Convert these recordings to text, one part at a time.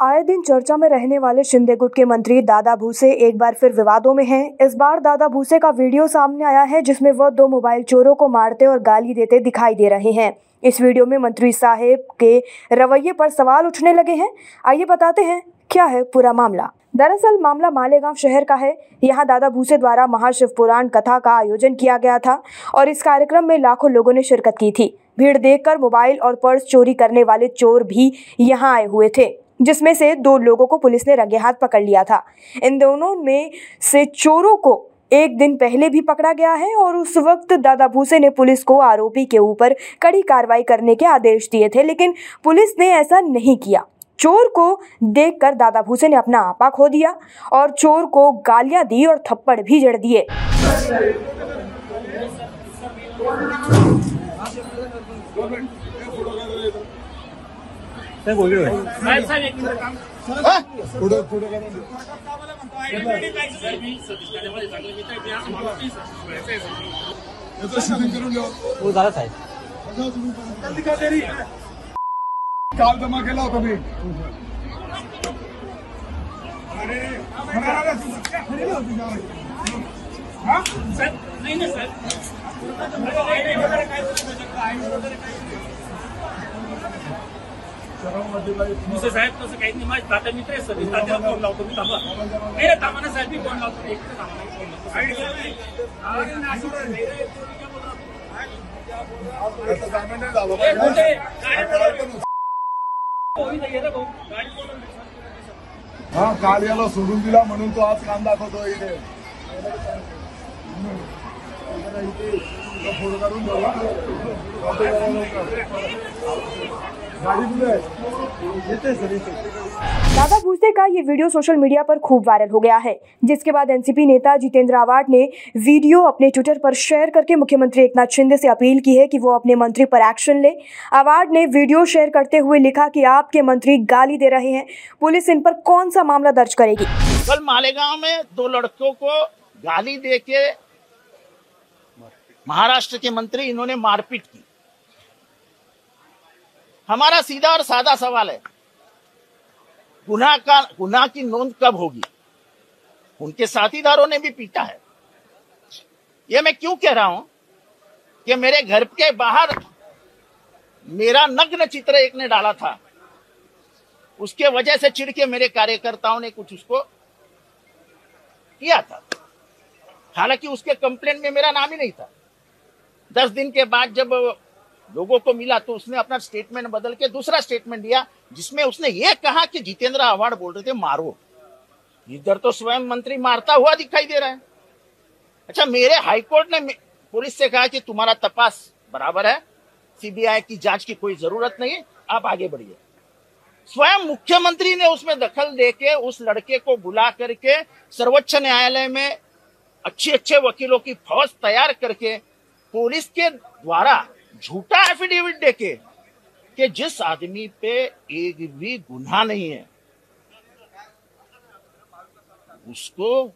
आए दिन चर्चा में रहने वाले शिंदे गुट के मंत्री दादा भूसे एक बार फिर विवादों में हैं। इस बार दादा भूसे का वीडियो सामने आया है, जिसमें वह दो मोबाइल चोरों को मारते और गाली देते दिखाई दे रहे हैं। इस वीडियो में मंत्री साहेब के रवैये पर सवाल उठने लगे हैं। आइए बताते हैं, क्या है पूरा मामला? दरअसल मामला मालेगांव शहर का है। यहाँ दादा भूसे द्वारा महाशिव पुराण कथा का आयोजन किया गया था और इस कार्यक्रम में लाखों लोगों ने शिरकत की थी। भीड़ देखकर मोबाइल और पर्स चोरी करने वाले चोर भी यहाँ आए हुए थे। जिसमें से दो लोगों को पुलिस ने रंगे हाथ पकड़ लिया था। इन दोनों में से चोरों को एक दिन पहले भी पकड़ा गया है और उस वक्त दादा भूसे ने पुलिस को आरोपी के ऊपर कड़ी कार्रवाई करने के आदेश दिए थे, लेकिन पुलिस ने ऐसा नहीं किया। चोर को देखकर दादा भूसे ने अपना आपा खो दिया और चोर को गालियाँ दी और थप्पड़ भी जड़ दिए। मिनिट काम पुढे पुढे हो? झालं साहेब काल जमा केला होता मी अरे म्हणाला तू सुट्ट्या खरेदी होती का? हा? साहेब नाही ना साहेब वगैरे काय तुमच्याकडे आहे वगैरे काय? शहरामध्ये काही दुसरं साहेब तसं काही नाही माझे दादा मित्र आहे सतीश तात्याला फ़ोन लावतो मी थांबा नाही रे थांबा ना साहेब मी फ़ोन लावतो एक थांबा ना, फ़ोन लावतो. अरे, नाशिक आहे, नाही रे, चोरी काय बोलतो? आता जामीन नाही झालं ए, कुठे? पाहिजे. गाडी बोलवली. हो, इथं ये रे भाऊ. गाडी बोलवली. हा काल याला सोडून दिला म्हणून तो आज काम दाखवतो इथे फ़ोन काढून दादा भूसे का ये वीडियो सोशल मीडिया पर खूब वायरल हो गया है जिसके बाद एनसीपी नेता जितेंद्र आवाड ने वीडियो अपने ट्विटर पर शेयर करके मुख्यमंत्री एकनाथ शिंदे से अपील की है कि वो अपने मंत्री पर एक्शन ले। आवाड ने वीडियो शेयर करते हुए लिखा कि आपके मंत्री गाली दे रहे हैं पुलिस इन पर कौन सा मामला दर्ज करेगी? कल मालेगांव में दो लड़कों को गाली दे के महाराष्ट्र के मंत्री इन्होंने मारपीट की। हमारा सीधा और सादा सवाल है। गुनाह का, गुनाह की नोंद कब होगी? उनके साथीदारों ने भी पीटा है। ये मैं क्यों कह रहा हूँ कि मेरे घर के बाहर मेरा नग्न चित्र एक ने डाला था। उसके वजह से चिढ़ के मेरे कार्यकर्ताओं ने कुछ उसको किया था। हालाँकि उसके कंप्लेंट में मेरा नाम ही नहीं था। दस दिन के बाद जब लोगों को मिला तो उसने अपना स्टेटमेंट बदल के दूसरा स्टेटमेंट दिया, जिसमें उसने ये कहा कि जितेंद्र आवाड़ बोल रहे थे, मारो। इधर तो स्वयं मंत्री मारता हुआ दिखाई दे रहा है। अच्छा मेरे हाईकोर्ट ने पुलिस से कहा कि तुम्हारा तपास बराबर है, सीबीआई की जाँच की कोई ज़रूरत नहीं, आप आगे बढ़िए। स्वयं मुख्यमंत्री ने उसमें दखल देके उस लड़के को बुला करके सर्वोच्च न्यायालय में अच्छे अच्छे वकीलों की फौज तैयार करके पुलिस के द्वारा झूठा एफिडेविट देके कि जिस आदमी पे एक भी गुनाह नहीं है, उसको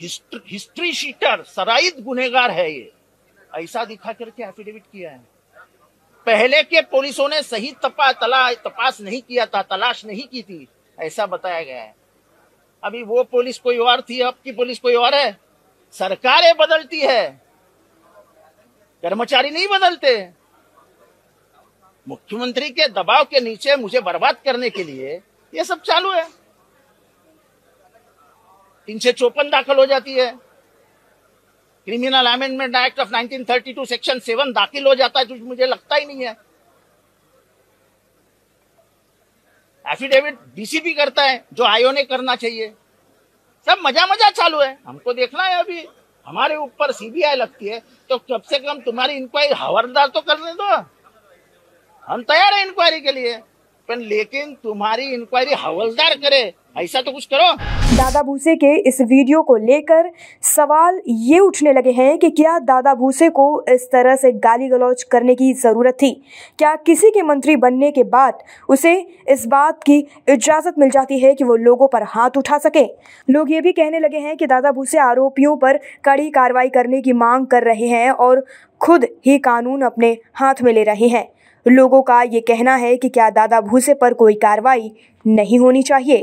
हिस्ट्री शीटर सराइद गुनेगार है ये। ऐसा दिखा करके एफिडेविट किया है। पहले के पुलिसों ने सही तपा, तला, तपास नहीं किया था, तलाश नहीं की थी, ऐसा बताया गया है। अभी वो पुलिस कोई और थी, अब की पुलिस कोई और है? सरकारें बदलती है। कर्मचारी नहीं बदलते। मुख्यमंत्री के दबाव के नीचे मुझे बर्बाद करने के लिए ये सब चालू है। तीन से चौपन दाखिल हो जाती है। Criminal amendment act of 1932 section seven दाखिल हो जाता है, जो मुझे लगता ही नहीं है। एफिडेविट डीसीपी करता है, जो आयो ने करना चाहिए। सब मज़ा मज़ा चालू है। हमको देखना है अभी। हमारे ऊपर सीबीआई लगती है तो कम से कम तुम्हारी इंक्वायरी हवलदार तो करने दो। हम तैयार है इंक्वायरी के लिए। पर लेकिन तुम्हारी इंक्वायरी हवलदार करे, ऐसा तो कुछ करो। दादा भूसे के इस वीडियो को लेकर सवाल ये उठने लगे हैं कि क्या दादा भूसे को इस तरह से गाली गलौज करने की ज़रूरत थी? क्या किसी के मंत्री बनने के बाद उसे इस बात की इजाज़त मिल जाती है कि वो लोगों पर हाथ उठा सके? लोग ये भी कहने लगे हैं कि दादा भूसे आरोपियों पर कड़ी कार्रवाई करने की मांग कर रहे हैं और खुद ही कानून अपने हाथ में ले रहे हैं। लोगों का ये कहना है कि क्या दादा भूसे पर कोई कार्रवाई नहीं होनी चाहिए?